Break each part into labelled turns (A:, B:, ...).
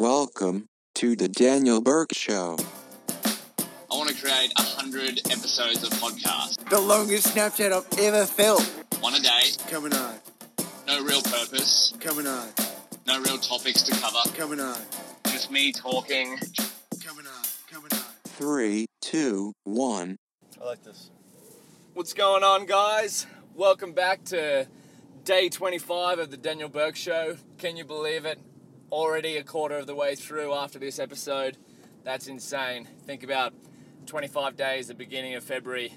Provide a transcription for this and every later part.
A: Welcome to the Daniel Burke Show.
B: I want to create a hundred episodes of podcast.
C: The longest Snapchat I've ever felt.
B: One a day,
C: Coming on,
B: no real purpose,
C: coming on,
B: no real topics to cover.
C: coming on,
B: Just me talking.
C: coming on, coming on.
A: Three, two, one.
D: I like this.
E: What's going on, guys? Welcome back to day 25 of the Daniel Burke Show. Can you believe it? Already a quarter of the way through after this episode. That's insane. Think about 25 days, the beginning of February.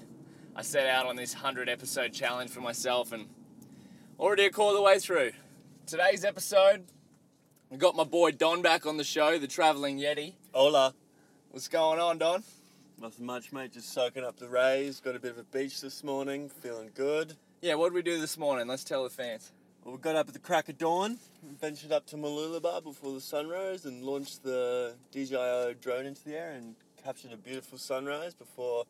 E: I set out on this 100 episode challenge for myself and already a quarter of the way through. Today's episode, we got my boy Don back on the show, the traveling Yeti.
D: Hola.
E: What's going on, Don?
D: Nothing much, mate. Just soaking up the rays. Got a bit of a beach this morning. Feeling good.
E: Yeah, what did we do this morning? Let's tell the fans.
D: Well, we got up at the crack of dawn, ventured up to Mooloolaba before the sun rose, and launched the DJI drone into the air and captured a beautiful sunrise before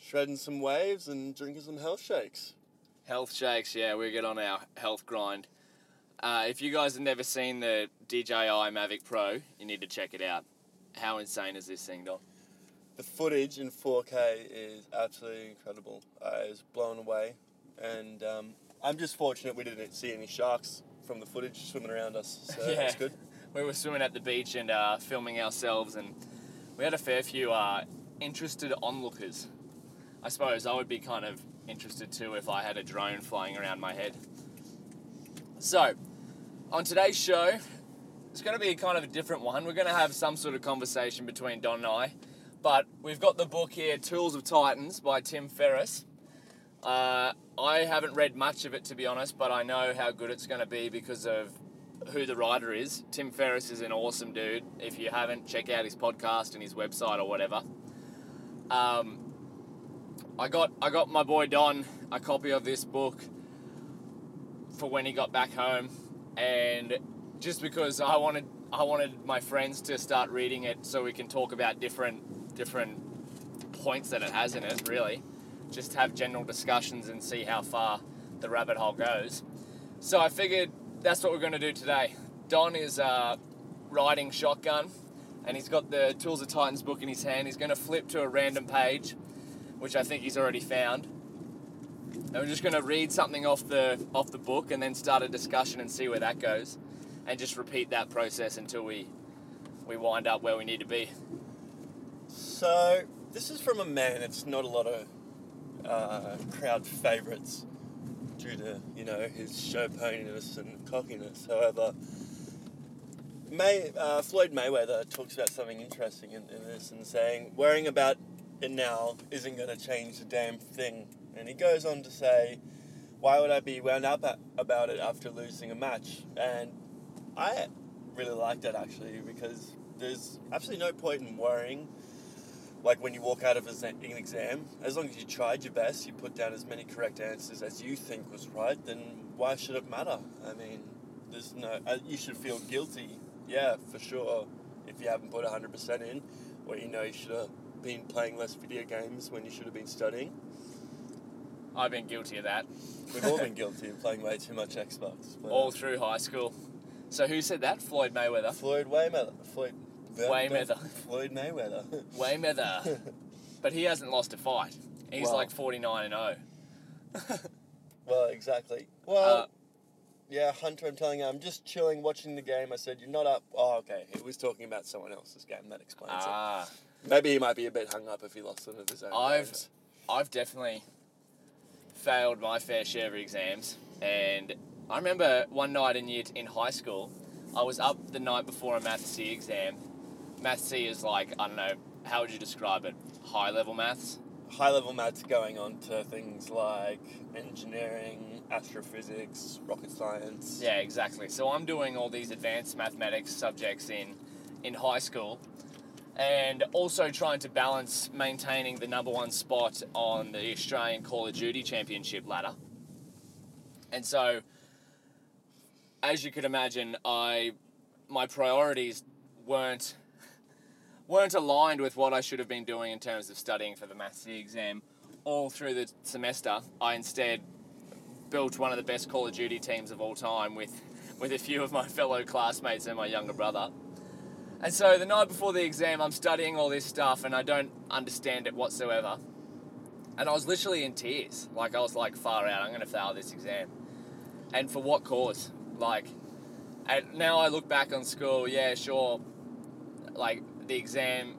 D: shredding some waves and drinking some health shakes.
E: Health shakes, yeah, we get on our health grind. Uh, if you guys have never seen the DJI Mavic Pro, you need to check it out. How insane is this thing, Don?
D: The footage in 4K is absolutely incredible. I was blown away, and um, I'm just fortunate we didn't see any sharks from the footage swimming around us. So
E: Yeah.
D: that's good.
E: We were swimming at the beach and uh, filming ourselves, and we had a fair few uh, interested onlookers. I suppose I would be kind of interested too if I had a drone flying around my head. So, on today's show, it's going to be kind of a different one. We're going to have some sort of conversation between Don and I, but we've got the book here, Tools of Titans by Tim Ferriss. Uh, I haven't read much of it to be honest, but I know how good it's going to be because of who the writer is. Tim Ferriss is an awesome dude. If you haven't, check out his podcast and his website or whatever. Um, I got I got my boy Don a copy of this book for when he got back home, and just because I wanted I wanted my friends to start reading it so we can talk about different different points that it has in it. Really, just have general discussions and see how far the rabbit hole goes. So I figured that's what we're going to do today. Don is uh, riding shotgun, and he's got the Tools of Titans book in his hand. He's going to flip to a random page, which I think he's already found. And we're just going to read something off the off the book, and then start a discussion and see where that goes, and just repeat that process until we we wind up where we need to be.
D: So this is from a man. It's not a lot of uh, crowd favourites due to you know his show poniness and cockiness. However, May uh, Floyd Mayweather talks about something interesting in, in this and saying worrying about it now isn't going to change a damn thing. And he goes on to say, why would I be wound up at, about it after losing a match? And I really like that actually because there's absolutely no point in worrying like when you walk out of an exam, as long as you tried your best, you put down as many correct answers as you think was right, then why should it matter? I mean, there's no. Uh, you should feel guilty, yeah, for sure, if you haven't put 100% in, or you know you should have been playing less video games when you should have been studying.
E: I've been guilty of that
D: We've all been guilty of playing way too much Xbox.
E: all through high school. So who said that? Floyd Mayweather.
D: Floyd Mayweather. Floyd.
E: Mayweather.
D: Floyd Mayweather.
E: Mayweather. but he hasn't lost a fight. He's
D: Well.
E: like 49 and oh. 0.
D: Well, exactly. Well,
E: Uh,
D: yeah, Hunter, I'm telling you, I'm just chilling, watching the game. I said, "You're not up." Oh, okay. He was talking about someone else's game. That explains
E: Ah,
D: it. Maybe he might be a bit hung up if he lost one of his own
E: I've
D: games.
E: I've definitely failed my fair share of exams, and I remember one night in year in high school, I was up the night before a Maths C exam. Maths C is like I don't know how would you describe it? High level maths.
D: High level maths going on to things like engineering, astrophysics, rocket science.
E: Yeah, exactly. So I'm doing all these advanced mathematics subjects in in high school and also trying to balance maintaining the number one spot on the Australian Call of Duty Championship ladder. And so as you could imagine, I my priorities weren't weren't aligned with what I should have been doing in terms of studying for the Maths exam all through the semester. I instead built one of the best Call of Duty teams of all time with with a few of my fellow classmates and my younger brother. And so the night before the exam, I'm studying all this stuff and I don't understand it whatsoever. And I was literally in tears. Like, I was like, far out, I'm going to fail this exam. And for what cause? Like, and now I look back on school, yeah, sure, like, the exam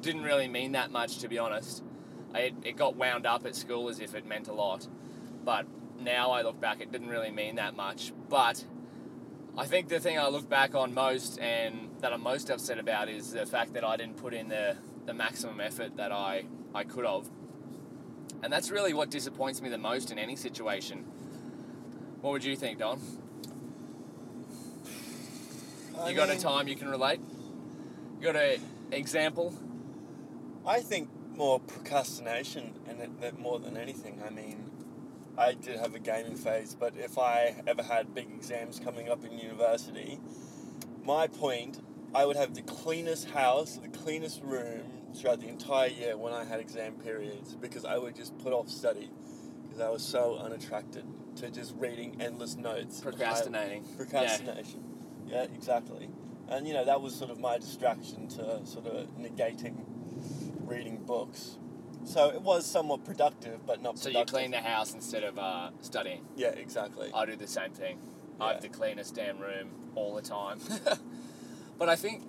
E: didn't really mean that much, to be honest. It, it got wound up at school as if it meant a lot. But now I look back, it didn't really mean that much. But I think the thing I look back on most and that I'm most upset about is the fact that I didn't put in the, the maximum effort that I, I could have. And that's really what disappoints me the most in any situation. What would you think, Don?
D: I
E: You got a time you can relate? You got a example?
D: I think more procrastination and it, that more than anything. I mean, I did have a gaming phase, but if I ever had big exams coming up in university, my point, I would have the cleanest house, the cleanest room throughout the entire year when I had exam periods because I would just put off study because I was so unattracted to just reading endless notes.
E: Procrastinating.
D: I- procrastination. Yeah. exactly. And you know, that was sort of my distraction to sort of negating reading books. So it was somewhat productive, but not
E: So you
D: productive.
E: clean the house instead of uh, studying.
D: Yeah, exactly.
E: I do the same thing. I have
D: Yeah.
E: the cleanest damn room all the time. but I think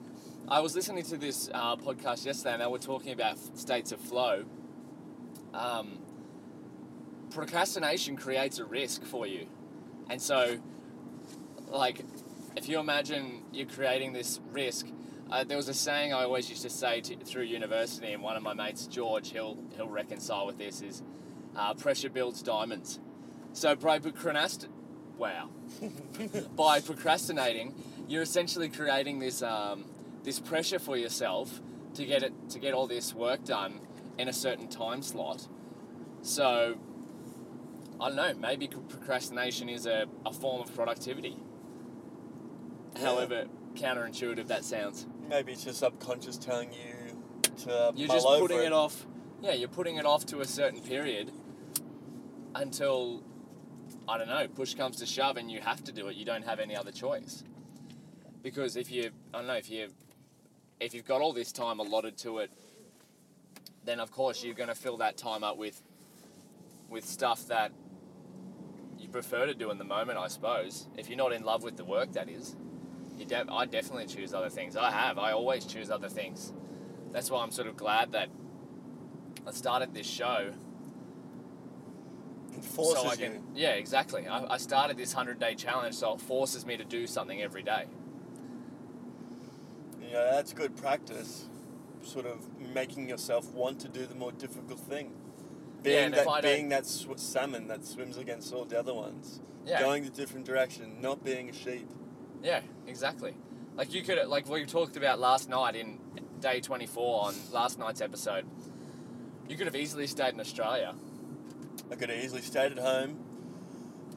E: I was listening to this uh, podcast yesterday and they were talking about states of flow. Um, procrastination creates a risk for you. And so, like, if you imagine you're creating this risk, uh, there was a saying I always used to say to, through university, and one of my mates, George, he'll he'll reconcile with this: is uh, pressure builds diamonds. So by procrast, wow, by procrastinating, you're essentially creating this um, this pressure for yourself to get it to get all this work done in a certain time slot. So I don't know, maybe procrastination is a, a form of productivity. However counterintuitive that sounds.
D: Maybe it's your subconscious telling you to
E: You're just putting it off. Yeah, you're putting it off to a certain period until I don't know, push comes to shove and you have to do it. You don't have any other choice. Because if you I don't know, if you if you've got all this time allotted to it, then of course you're going to fill that time up with with stuff that you prefer to do in the moment, I suppose. If you're not in love with the work, that is. You de- I definitely choose other things. I have. I always choose other things. That's why I'm sort of glad that I started this show.
D: It forces
E: so I
D: you.
E: yeah, exactly. I, I started this 100 day challenge, so it forces me to do something every day.
D: Yeah, that's good practice. Sort of making yourself want to do the more difficult thing. Being
E: if
D: that being that sw- salmon that swims against all the other ones.
E: Yeah.
D: Going the different direction, not being a sheep.
E: Yeah, exactly. Like you could, have like we talked about last night in day 24 on last night's episode. You could have easily stayed in Australia.
D: I could have easily stayed at home.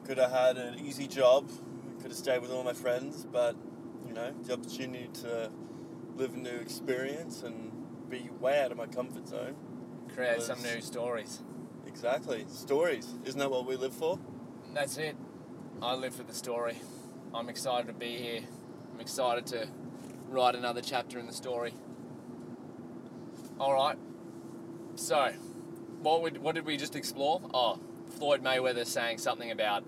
D: Could have had an easy job. Could have stayed with all my friends, but you know, the opportunity to live a new experience and be way out of my comfort zone.
E: Create some new stories.
D: Exactly. Stories. Isn't that what we live for?
E: That's it. I live for the story. I'm excited to be here. I'm excited to write another chapter in the story. All right. So, what would, what did we just explore? Oh, Floyd Mayweather saying something about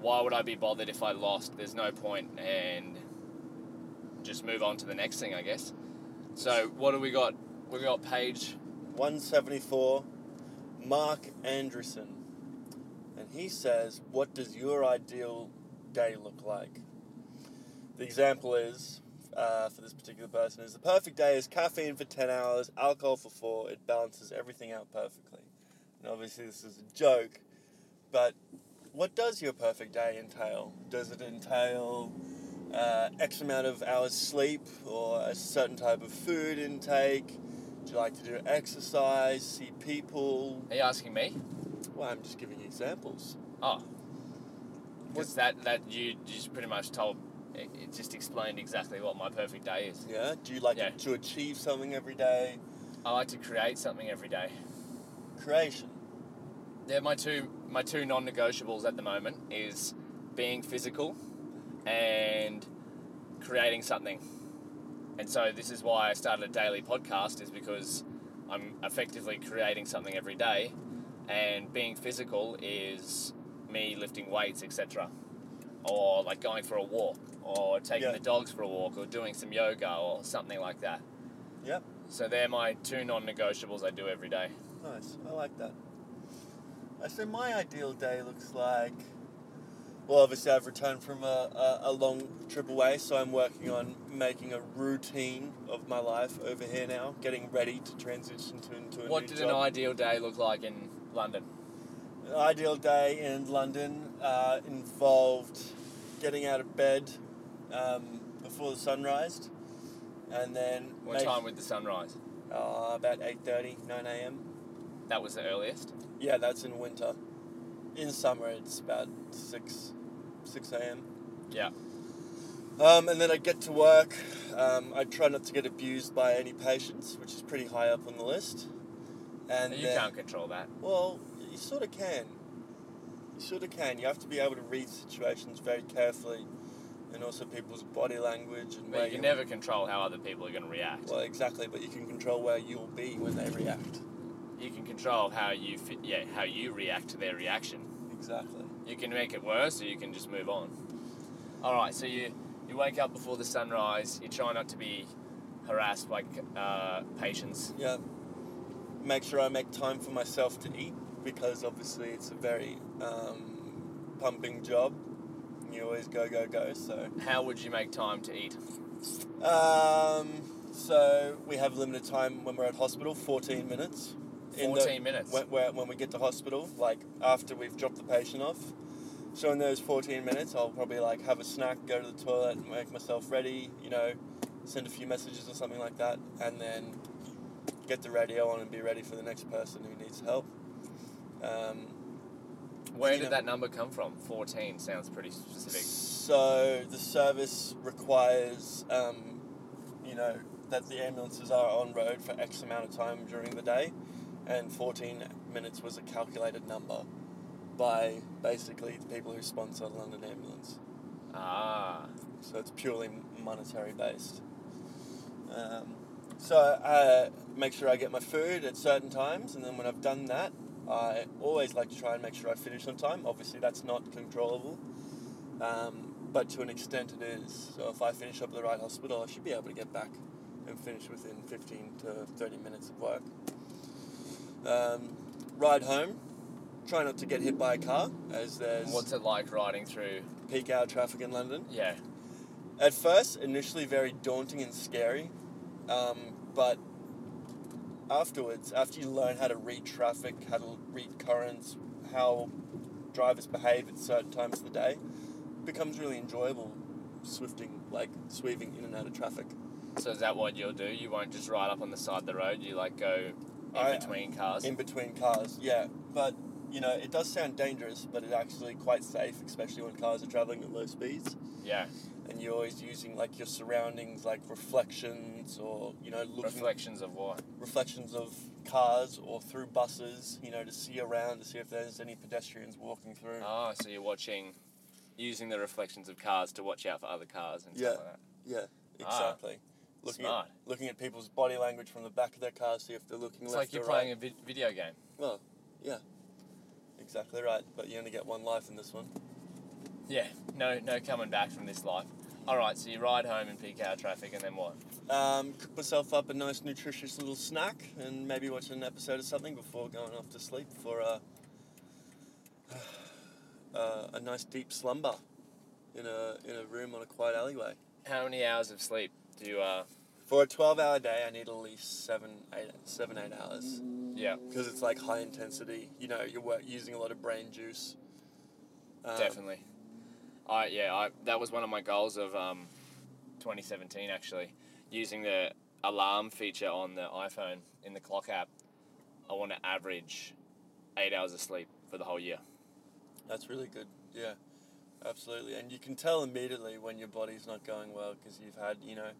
E: why would I be bothered if I lost? There's no point, and just move on to the next thing, I guess. So, what do we got? We got page
D: 174, Marc Andreessen. And he says, What does your ideal day look like? The example is, uh, for this particular person, is the perfect day is caffeine for 10 hours, alcohol for 4. It balances everything out perfectly. And obviously, this is a joke, but what does your perfect day entail? Does it entail uh, X amount of hours sleep or a certain type of food intake? Do you like to do exercise, see people?
E: Are you asking me?
D: Well, I'm just giving examples.
E: Oh, because that that you just pretty much told, it, it just explained exactly what my perfect day is.
D: Yeah. Do you like
E: Yeah.
D: to achieve something every day?
E: I like to create something every day.
D: Creation.
E: They're my two my two non-negotiables at the moment is being physical and creating something. And so this is why I started a daily podcast is because I'm effectively creating something every day, and being physical is me lifting weights, etc., or like going for a walk, or taking
D: Yeah.
E: the dogs for a walk, or doing some yoga, or something like that.
D: Yep.
E: So they're my two non-negotiables I do every day.
D: Nice. I like that. Uh, So my ideal day looks like. Well, obviously I've returned from a, a, a long trip away, so I'm working on making a routine of my life over here now, getting ready to transition to into a
E: What
D: new
E: did an ideal day look like in London?
D: An ideal day in London uh, involved getting out of bed um, before the sun rised, and then
E: What
D: make-
E: time with the sunrise?
D: uh, about 8.30, 9 a.m.
E: That was the earliest.
D: Yeah, that's in winter. In summer, it's about 6, 6 a.m.
E: Yeah.
D: Um, and then I get to work. Um, I try not to get abused by any patients, which is pretty high up on the list. And
E: you
D: then-
E: can't control that.
D: Well, you sort of can. You sort of can. You have to be able to read situations very carefully, and also people's body language and
E: But you can never control how other people are going to react.
D: Well, exactly, but you can control where you'll be when they react.
E: You can control how you fi- yeah how you react to their reaction.
D: Exactly.
E: You can make it worse, or you can just move on. All right. So you you wake up before the sunrise. You try not to be harassed by uh, patients.
D: Yeah. Make sure I make time for myself to eat because obviously it's a very um, pumping job. You always go, go, go. So,
E: How would you make time to eat?
D: um, so we have limited time when we're at hospital, 14 minutes. In the-
E: 14 minutes?
D: When, when, when we get to hospital, like after we've dropped the patient off. So in those 14 minutes, I'll probably like have a snack, go to the toilet, and make myself ready, you know, send a few messages or something like that, and then get the radio on and be ready for the next person who needs help. Um,
E: Where did that number come from? 14 sounds pretty specific.
D: So the service requires, um, you know, that the ambulances are on road for X amount of time during the day, and 14 minutes was a calculated number by basically the people who sponsor the London Ambulance.
E: Ah.
D: So it's purely monetary based. Um, so I make sure I get my food at certain times, and then when I've done that, I always like to try and make sure I finish on time. Obviously, that's not controllable, um, but to an extent it is. So if I finish up at the right hospital, I should be able to get back and finish within 15 to 30 minutes of work. Um, ride home. Try not to get hit by a car, as there's
E: What's it like riding through?
D: peak hour traffic in London.
E: Yeah.
D: At first, initially very daunting and scary, um, but afterwards, after you learn how to read traffic, how to read currents, how drivers behave at certain times of the day, it becomes really enjoyable swifting, like sweaving in and out of traffic.
E: So is that what you'll do? You won't just ride up on the side of the road. You like go in
D: I-
E: between cars.
D: In between cars, yeah. But, you know, it does sound dangerous, but it's actually quite safe, especially when cars are traveling at low speeds.
E: yeah.
D: And you're always using, like, your surroundings, like reflections or, you know, looking
E: Reflections of what?
D: reflections of cars or through buses, you know, to see around to see if there's any pedestrians walking through.
E: Oh, so you're watching, using the reflections of cars to watch out for other cars and
D: Yeah.
E: stuff like that.
D: yeah,
E: Ah,
D: exactly. looking
E: smart.
D: at looking at people's body language from the back of their car, to see if they're looking
E: It's
D: left
E: like you're playing
D: right.
E: a vi- video game.
D: Well, yeah, exactly right. But you only get one life in this one.
E: Yeah. No, no coming back from this life. All right. So you ride home in peak hour traffic, and then what?
D: Um, cook myself up a nice, nutritious little snack, and maybe watch an episode of something before going off to sleep for a uh, a nice deep slumber in a in a room on a quiet alleyway.
E: How many hours of sleep do you? Uh,
D: For a 12 hour day, I need at least seven, eight, seven, eight hours.
E: yeah.
D: Because it's like high intensity. You know, you're using a lot of brain juice. Um,
E: Definitely. I yeah, I that was one of my goals of um, 2017 actually, using the alarm feature on the iPhone in the clock app. I want to average eight hours of sleep for the whole year.
D: That's really good. Yeah, absolutely. And you can tell immediately when your body's not going well because you've had, you know,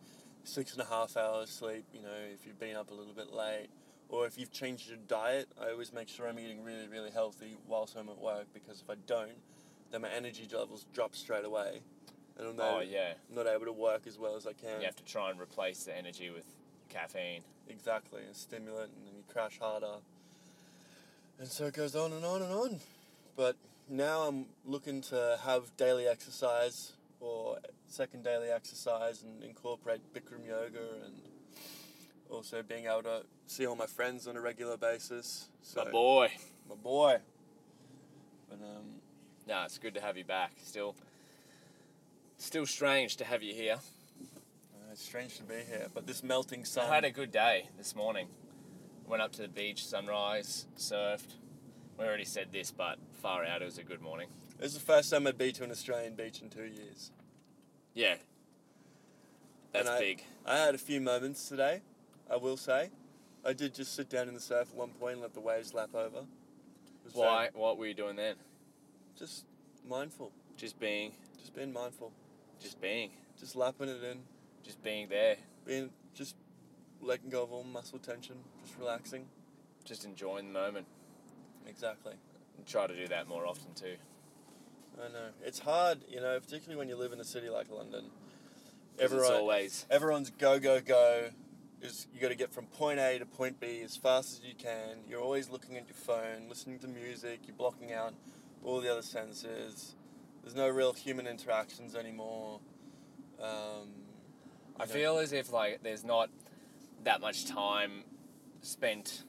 D: six and a half hours sleep, you know, if you've been up a little bit late. Or if you've changed your diet, I always make sure I'm eating really, really healthy whilst I'm at work because if I don't, then my energy levels drop straight away. and I'm
E: Oh
D: not,
E: yeah.
D: not able to work as well as I can.
E: You have to try and replace the energy with caffeine.
D: Exactly, a stimulant, and then you crash harder. And so it goes on and on and on. But now I'm looking to have daily exercise or second daily exercise and incorporate Bikram yoga and also being able to see all my friends on a regular basis. So
E: My boy.
D: my boy. But um,
E: No, it's good to have you back. Still, still strange to have you here.
D: uh, it's strange to be here. But this melting sun.
E: I had a good day this morning. Went up to the beach, sunrise, surfed. We already said this, but far out, it was a good morning.
D: It was the first time I'd been to an Australian beach in two years.
E: Yeah. That's
D: I-
E: big.
D: I had a few moments today, I will say. I did just sit down in the surf at one point and let the waves lap over. Was very-
E: Why? What were you doing then?
D: Just mindful.
E: Just being,
D: Just being mindful.
E: just being,
D: Just lapping it in.
E: just being there,
D: Being just letting go of all muscle tension. Just relaxing.
E: just enjoying the moment.
D: Exactly.
E: And try to do that more often too.
D: I know. It's hard, you know, particularly when you live in a city like London. Everyone
E: always
D: everyone's go go go is you got to get from point A to point B as fast as you can. You're always looking at your phone, listening to music. You're blocking out all the other senses. There's no real human interactions anymore. Um,
E: I
D: know,
E: feel as if like there's not that much time spent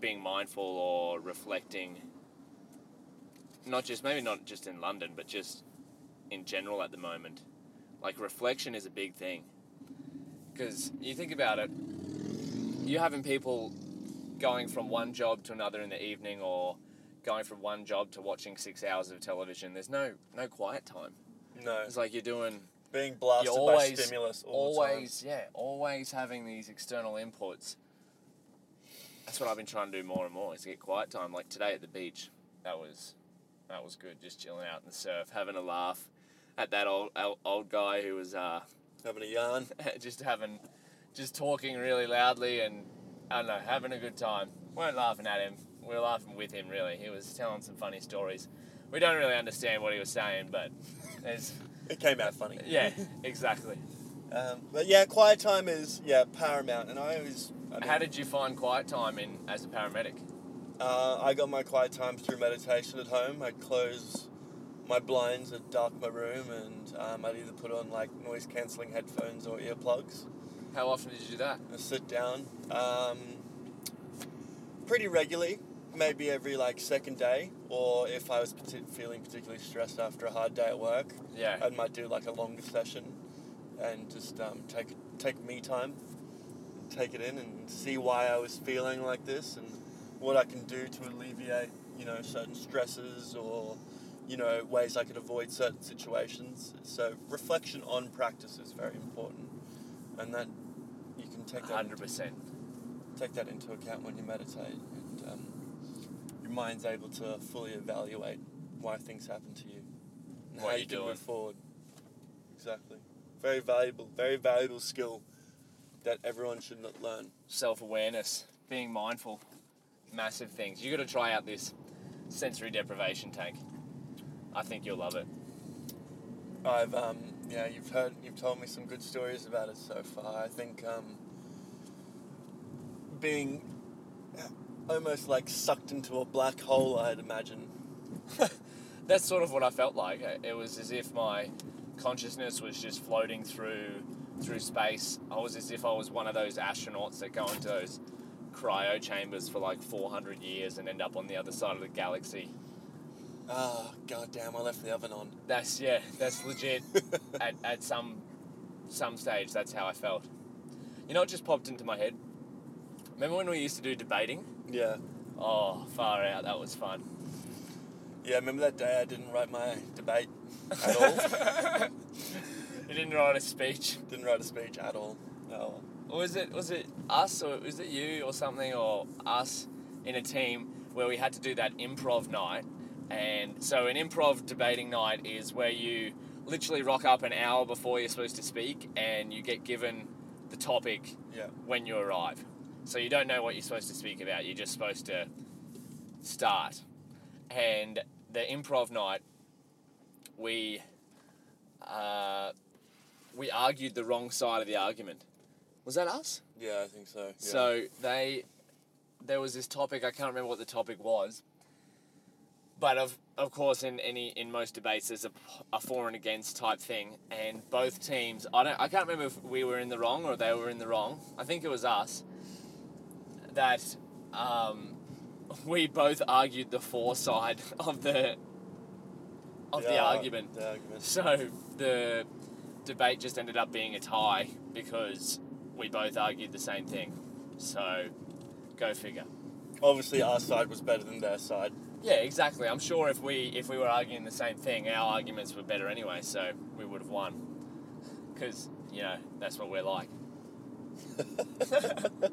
E: being mindful or reflecting. Not just maybe not just in London, but just in general at the moment. Like reflection is a big thing. Because you think about it, you're having people going from one job to another in the evening or going from one job to watching six hours of television. There's no no quiet time.
D: no
E: It's like you're doing
D: being blasted
E: you're always,
D: by stimulus all the time.
E: always, yeah, always having these external inputs. That's what I've been trying to do more and more is get quiet time. Like today at the beach, that was that was good. Just chilling out in the surf, having a laugh at that old old, old guy who was uh,
D: having a yarn.
E: just having, just talking really loudly and I don't know, having a good time. weren't laughing at him. We were laughing with him. Really, he was telling some funny stories. We don't really understand what he was saying, but
D: It came out funny.
E: yeah, exactly.
D: Um, but yeah, quiet time is yeah paramount, and I always. I mean,
E: How did you find quiet time in as a paramedic?
D: Uh, I got my quiet time through meditation at home. I'd close my blinds, I'd dark my room, and um, I'd either put on like noise cancelling headphones or earplugs.
E: How often did you do that?
D: and sit down. Um, pretty regularly, maybe every like second day, or if I was feeling particularly stressed after a hard day at work,
E: Yeah.
D: I might do like a longer session and just um, take take me time, take it in, and see why I was feeling like this and what I can do to alleviate, you know, certain stresses or, you know, ways I could avoid certain situations. So reflection on practice is very important, and that you can take that
E: Hundred
D: into,
E: percent.
D: take that into account when you meditate, and um, mind's able to fully evaluate why things happen to you and
E: What
D: how
E: you
D: you can
E: doing.
D: move forward. Exactly. Very valuable, very valuable skill that everyone should learn.
E: Self awareness, being mindful, massive things. You got to try out this sensory deprivation tank. I think you'll love it.
D: I've um, yeah, you've heard, you've told me some good stories about it so far. I think um, being almost like sucked into a black hole, I'd imagine.
E: That's sort of what I felt like. It was as if my consciousness was just floating through through space. I was as if I was one of those astronauts that go into those cryo chambers for like 400 years and end up on the other side of the galaxy.
D: Ah, goddamn! I left the oven on.
E: That's yeah, that's legit. at, at some some stage, that's how I felt. You know what just popped into my head? Remember when we used to do debating?
D: Yeah,
E: Oh, far out. That was fun.
D: yeah. Remember that day I didn't write my debate at all.
E: You didn't write a speech.
D: didn't write a speech at all. No.
E: Or was it was it us or was it you or something or us in a team where we had to do that improv night? And so an improv debating night is where you literally rock up an hour before you're supposed to speak and you get given the topic
D: Yeah.
E: when you arrive. So you don't know what you're supposed to speak about. You're just supposed to start. And the improv night, we uh, we argued the wrong side of the argument. Was that us?
D: Yeah, I think so. Yeah.
E: So they, there was this topic. I can't remember what the topic was. But of of course, in any in most debates, there's a, a for and against type thing, and both teams. I don't. I can't remember if we were in the wrong or they were in the wrong. I think it was us. That um, we both argued the for side of the of the argument.
D: The argument.
E: So the debate just ended up being a tie because we both argued the same thing. So go figure.
D: Obviously, our side was better than their side.
E: Yeah, exactly. I'm sure if we if we were arguing the same thing, our arguments were better anyway, so we would have won. Because you know that's what we're like.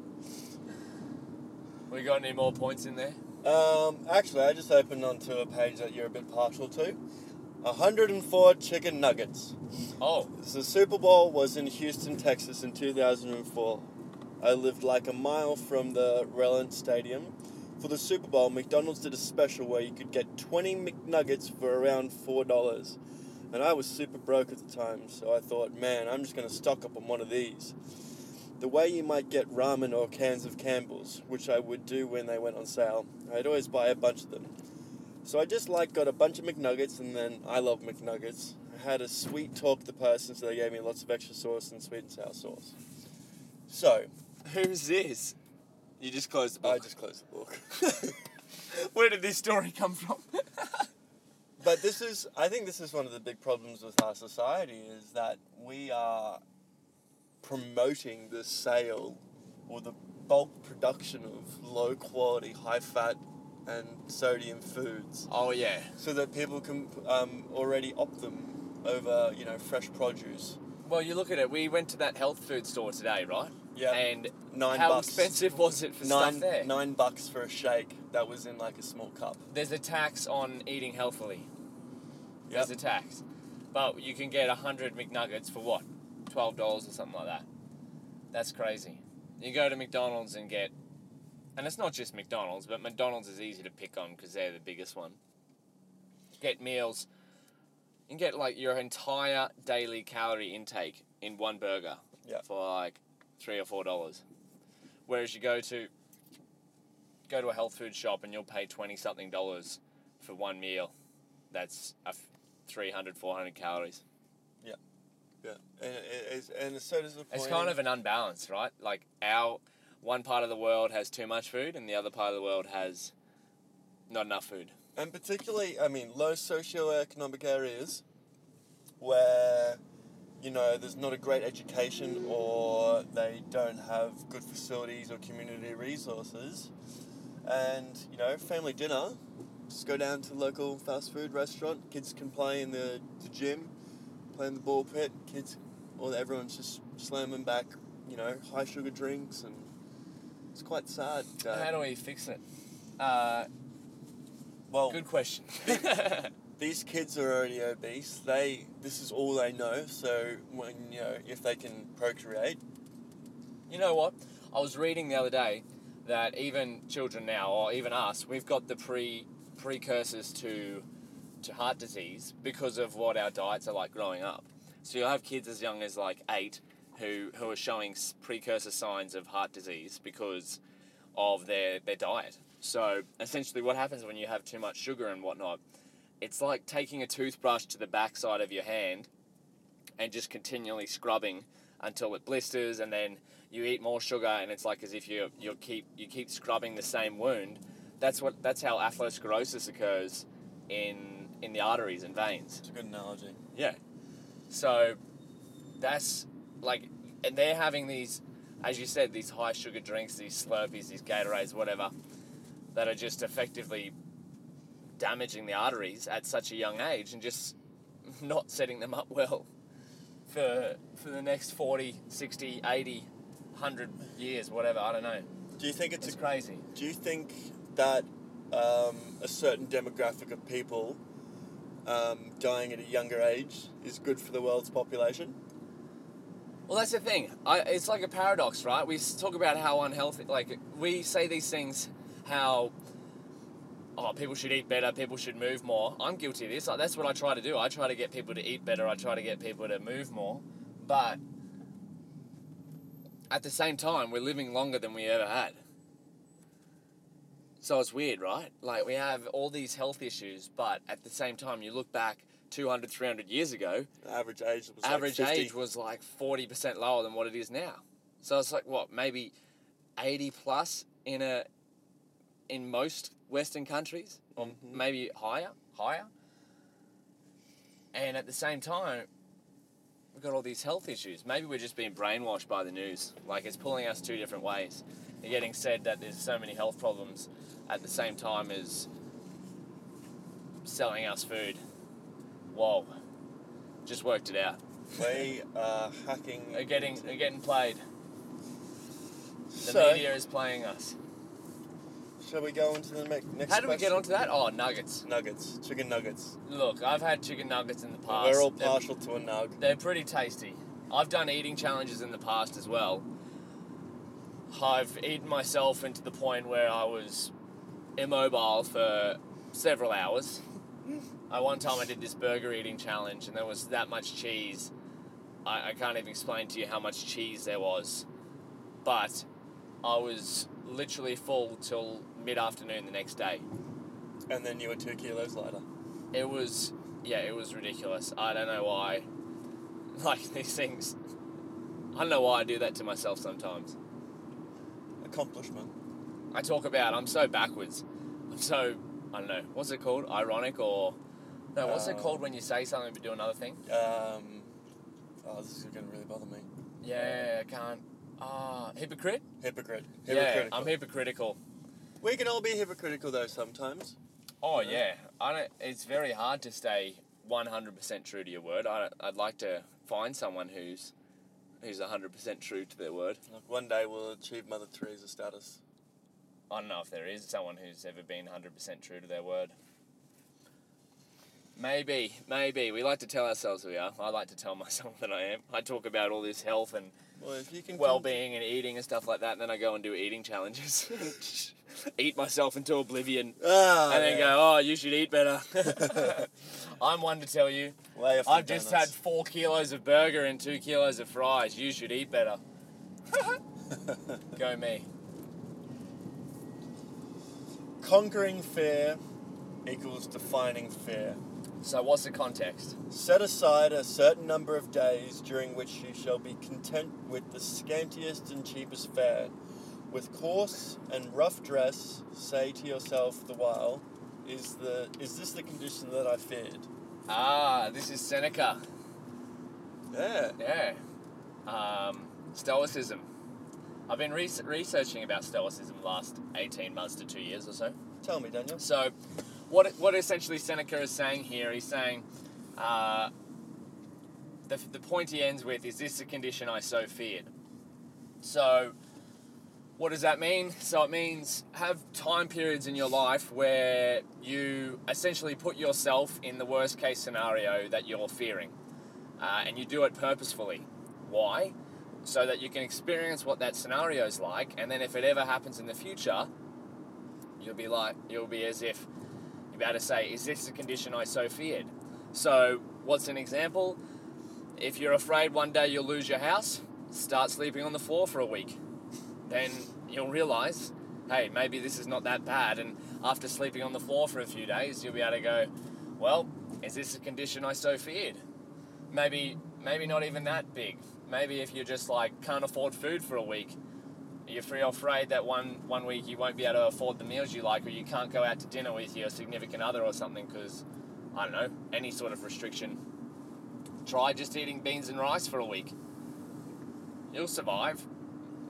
E: we got any more points in there?
D: Um, actually, I just opened onto a page that you're a bit partial to. 104 chicken nuggets.
E: Oh,
D: The Super Bowl was in Houston, Texas in 2004. I lived like a mile from the Reliant Stadium. For the Super Bowl, McDonald's did a special where you could get 20 McNuggets for around $4. And I was super broke at the time, so I thought, man, I'm just going to stock up on one of these. The way you might get ramen or cans of Campbell's, which I would do when they went on sale, I'd always buy a bunch of them. So I just like got a bunch of McNuggets, and then I love McNuggets. I had a sweet talk with the person, so they gave me lots of extra sauce and sweet and sour sauce. So
E: who's this? You just closed the book.
D: I just closed the book.
E: Where did this story come from?
D: but this is, I think, this is one of the big problems with our society is that we are promoting the sale or the bulk production of low quality, high fat, and sodium foods.
E: oh yeah.
D: so that people can um, already opt them over, you know, fresh produce.
E: Well, you look at it. We went to that health food store today, right?
D: Yeah.
E: And
D: Nine
E: how
D: bucks.
E: expensive was it for
D: Nine
E: stuff there?
D: nine bucks for a shake that was in like a small cup.
E: There's a tax on eating healthily.
D: Yep.
E: There's a tax, but you can get hundred McNuggets for what? Twelve dollars or something like that. That's crazy. You go to McDonald's and get, and it's not just McDonald's, but McDonald's is easy to pick on because they're the biggest one. Get meals. and get like your entire daily calorie intake in one burger
D: Yeah.
E: for like three or four dollars. Whereas you go to go to a health food shop and you'll pay 20 something dollars for one meal that's a f- 300 400 calories
D: Yeah, and it's, and so does the
E: it's kind of an unbalance right like our one part of the world has too much food and the other part of the world has not enough food
D: and particularly, I mean, low socioeconomic areas where you know there's not a great education or they don't have good facilities or community resources, and you know, family dinner. Just go down to the local fast food restaurant. Kids can play in the, the gym, play in the ball pit. Kids, or everyone's just slamming back, you know, high sugar drinks, and it's quite sad. uh,
E: how do we fix it uh,
D: well,
E: good question
D: these kids are already obese. They this is all they know. So when you know if they can procreate,
E: You know what? I was reading the other day that even children now, or even us, we've got the pre precursors to heart disease because of what our diets are like growing up. So you'll have kids as young as like eight who who are showing precursor signs of heart disease because of their their diet. So essentially, what happens when you have too much sugar and whatnot? It's like taking a toothbrush to the backside of your hand and just continually scrubbing until it blisters and then you eat more sugar and it's like as if you you keep you keep scrubbing the same wound that's what that's how atherosclerosis occurs in in the arteries and veins.
D: It's a good analogy.
E: yeah. So that's like and they're having these as you said these high sugar drinks these slurpees these gatorades whatever that are just effectively damaging the arteries at such a young age and just not setting them up well for for the next 40 60 80 100 years whatever i don't know.
D: Do you think it's,
E: it's
D: a,
E: crazy.
D: Do you think that um, a certain demographic of people um, dying at a younger age is good for the world's population?
E: Well, that's the thing. I, it's like a paradox, right? We talk about how unhealthy, like, we say these things, how oh, people should eat better, people should move more. I'm guilty of this. Like, that's what I try to do. I try to get people to eat better. I try to get people to move more. But at the same time, we're living longer than we ever had. So it's weird, right? Like we have all these health issues, but at the same time, you look back 200, 300 years ago,
D: The average age was
E: average
D: like 50.
E: age was like 40% lower than what it is now. So it's like what, maybe 80 plus in a in most western countries or
D: Mhm.
E: maybe higher, higher. And at the same time, we've got all these health issues. Maybe we're just being brainwashed by the news. Like it's pulling us two different ways. You're getting said that there's so many health problems at the same time as selling us food. Whoa. Just worked it out.
D: We are hacking.
E: They're getting they're getting played. The
D: so,
E: media is playing us.
D: Shall we go on to the ne- next
E: How do we get
D: question?
E: onto that? Oh, nuggets.
D: Nuggets, chicken nuggets.
E: Look, I've had chicken nuggets in the past.
D: We're all
E: They're-
D: partial to a nug.
E: They're pretty tasty. I've done eating challenges in the past as well. I've eaten myself into the point where I was immobile for several hours. I one time I did this burger eating challenge and there was that much cheese. I, I can't even explain to you how much cheese there was. But I was literally full till mid afternoon the next day.
D: And then you were two kilos lighter.
E: It was, yeah, it was ridiculous. I don't know why. Like these things, I don't know why I do that to myself sometimes.
D: Accomplishment.
E: I talk about I'm so backwards. I'm so I don't know what's it called, ironic or no? What's it
D: Uh,
E: called when you say something but do another thing?
D: Um, oh, this is going to really bother me.
E: Yeah, I can't. Ah, hypocrite.
D: Hypocrite.
E: Yeah, I'm hypocritical.
D: We can all be hypocritical though sometimes.
E: Oh
D: Yeah.
E: I don't. It's very hard to stay 100% true to your word. I, I'd like to find someone who's who's 100% true to their word.
D: Like one day we'll achieve Mother Teresa status.
E: I don't know if there is someone who's ever been 100% true to their word. Maybe, maybe. We like to tell ourselves we are. I like to tell myself that I am. I talk about all this health and
D: Well, if you can
E: well being and eating and stuff like that, and then I go and do eating challenges. eat myself into oblivion.
D: Ah,
E: and then
D: yeah.
E: go, oh, you should eat better. I'm one to tell you. I've just had four kilos of burger and two kilos of fries. You should eat better. Go me.
D: Conquering fear equals defining fear.
E: So, what's the context?
D: Set aside a certain number of days during which you shall be content with the scantiest and cheapest fare. With coarse and rough dress, say to yourself the while, is the is this the condition that I feared?
E: Ah, this is Seneca.
D: Yeah.
E: Yeah. Um, Stoicism. I've been re- researching about Stoicism the last 18 months to two years or so.
D: Tell me, Daniel.
E: So, what what essentially Seneca is saying here, he's saying, uh, the, the point he ends with is this the condition I so feared. So, what does that mean? So it means have time periods in your life where you essentially put yourself in the worst case scenario that you're fearing, uh, and you do it purposefully. Why? So that you can experience what that scenario is like, and then if it ever happens in the future, you'll be like, you'll be as if about to say, "Is this the condition I so feared?" So, what's an example? If you're afraid one day you'll lose your house, start sleeping on the floor for a week. Then you'll realize, hey, maybe this is not that bad. And after sleeping on the floor for a few days, you'll be able to go, well, is this a condition I so feared? Maybe, maybe not even that big. Maybe if you're just like can't afford food for a week, you're free afraid that one one week you won't be able to afford the meals you like, or you can't go out to dinner with your significant other or something because I don't know any sort of restriction. Try just eating beans and rice for a week. You'll survive.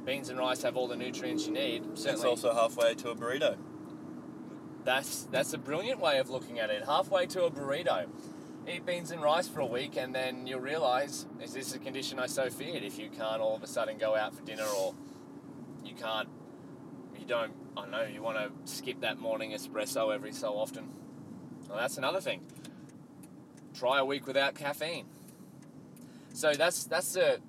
E: Beans and rice have all the nutrients you need.
D: It's
E: Certainly,
D: also halfway to a burrito.
E: that's that's a brilliant way of looking at it. Halfway to a burrito. Eat beans and rice for a week, and then you'll realize: is this a condition I so feared? If you can't all of a sudden go out for dinner, or you can't, you don't. I don't know. You want to skip that morning espresso every so often. Well, that's another thing. Try a week without caffeine. So that's that's the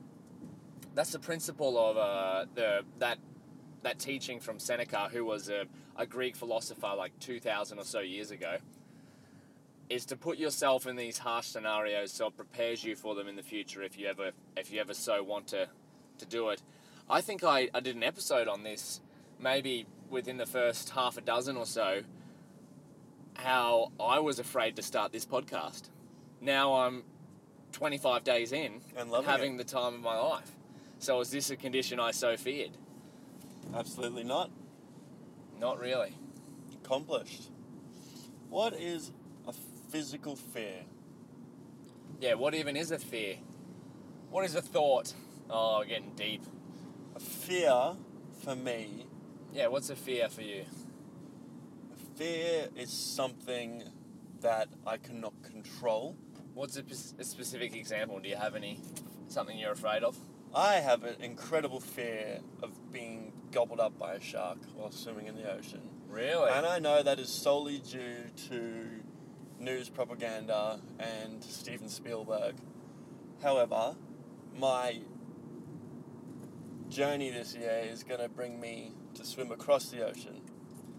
E: that's the principle of uh, the that that teaching from Seneca, who was a, a Greek philosopher like 2,000 or so years ago, is to put yourself in these harsh scenarios so it prepares you for them in the future if you ever if you ever so want to to do it. I think I, I did an episode on this maybe within the first half a dozen or so how I was afraid to start this podcast. Now I'm 25 days in
D: And
E: having
D: it.
E: the time of my life. So is this a condition I so feared?
D: Absolutely not.
E: Not really.
D: Accomplished. What is a physical fear?
E: Yeah, what even is a fear? What is a thought? Oh, getting deep.
D: Fear, for me,
E: Yeah, what's a fear for you?
D: fear is something that I cannot control.
E: What's a, a specific example? Do you have any something you're afraid of?
D: I have an incredible fear of being gobbled up by a shark while swimming in the ocean.
E: Really?
D: And I know that is solely due to news propaganda and Steven Spielberg. However, my journey this year is going to bring me to swim across the ocean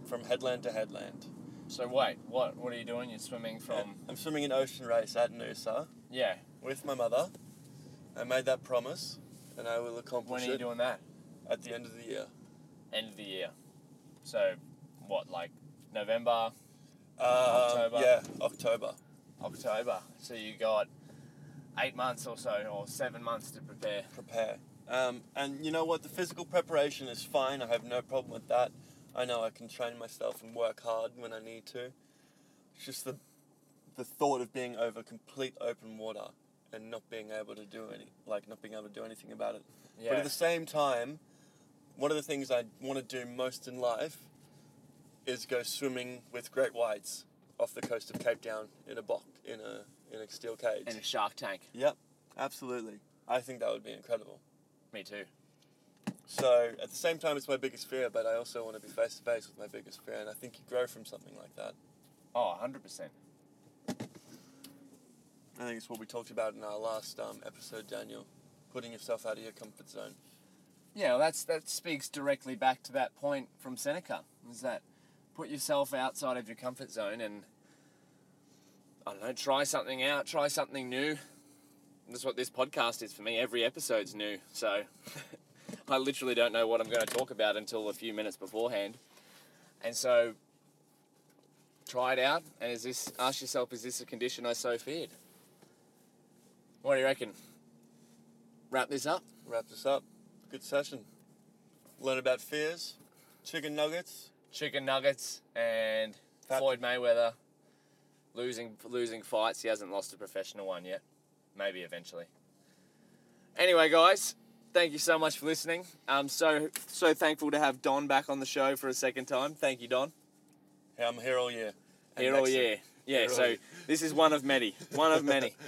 D: from headland to headland.
E: So wait, what what are you doing? You're swimming from
D: I'm swimming an ocean race at Noosa
E: yeah.
D: with my mother. I made that promise and I will accomplish it.
E: When are you doing that?
D: at the end of the year.
E: End of the year. So what, like November,
D: Uh,
E: October?
D: Yeah, October.
E: October? So you got eight months or so, or seven months to prepare.
D: prepare. Um, and you know what? The physical preparation is fine. I have no problem with that. I know I can train myself and work hard when I need to. It's just the the thought of being over complete open water and not being able to do any, like not being able to do anything about it.
E: Yeah.
D: But at the same time, one of the things I want to do most in life is go swimming with great whites off the coast of Cape Town in a box in a in a steel cage.
E: In a shark tank.
D: Yep, absolutely. I think that would be incredible.
E: Me too.
D: So at the same time, it's my biggest fear, but I also want to be face to face with my biggest fear, and I think you grow from something like that.
E: Oh, 100%.
D: I think it's what we talked about in our last um, episode, Daniel, putting yourself out of your comfort zone.
E: Yeah, well, that's that speaks directly back to that point from Seneca. Is that put yourself outside of your comfort zone and I don't know, try something out, try something new. That's what this podcast is for me. Every episode's new, so I literally don't know what I'm going to talk about until a few minutes beforehand. And so, try it out. And is this? Ask yourself: Is this a condition I so feared? What do you reckon? Wrap this up.
D: Wrap this up. Good session. Learn about fears, chicken nuggets.
E: chicken nuggets and Floyd Mayweather losing losing fights. He hasn't lost a professional one yet. Maybe eventually. Anyway, guys, thank you so much for listening. I'm so so thankful to have Don back on the show for a second time. Thank you, Don.
D: Hey, I'm here all year. And
E: Here all year. Yeah,
D: Here
E: so
D: year.
E: this is one of many. One of many.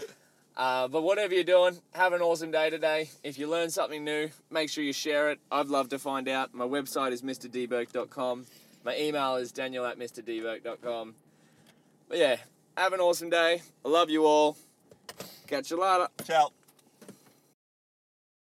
E: Uh, but whatever you're doing, have an awesome day today. If you learn something new, make sure you share it. I'd love to find out. My website is mrdburke.com. My email is daniel at mrdburke.com. But yeah, have an awesome day. I love you all. Catch you later.
D: Ciao.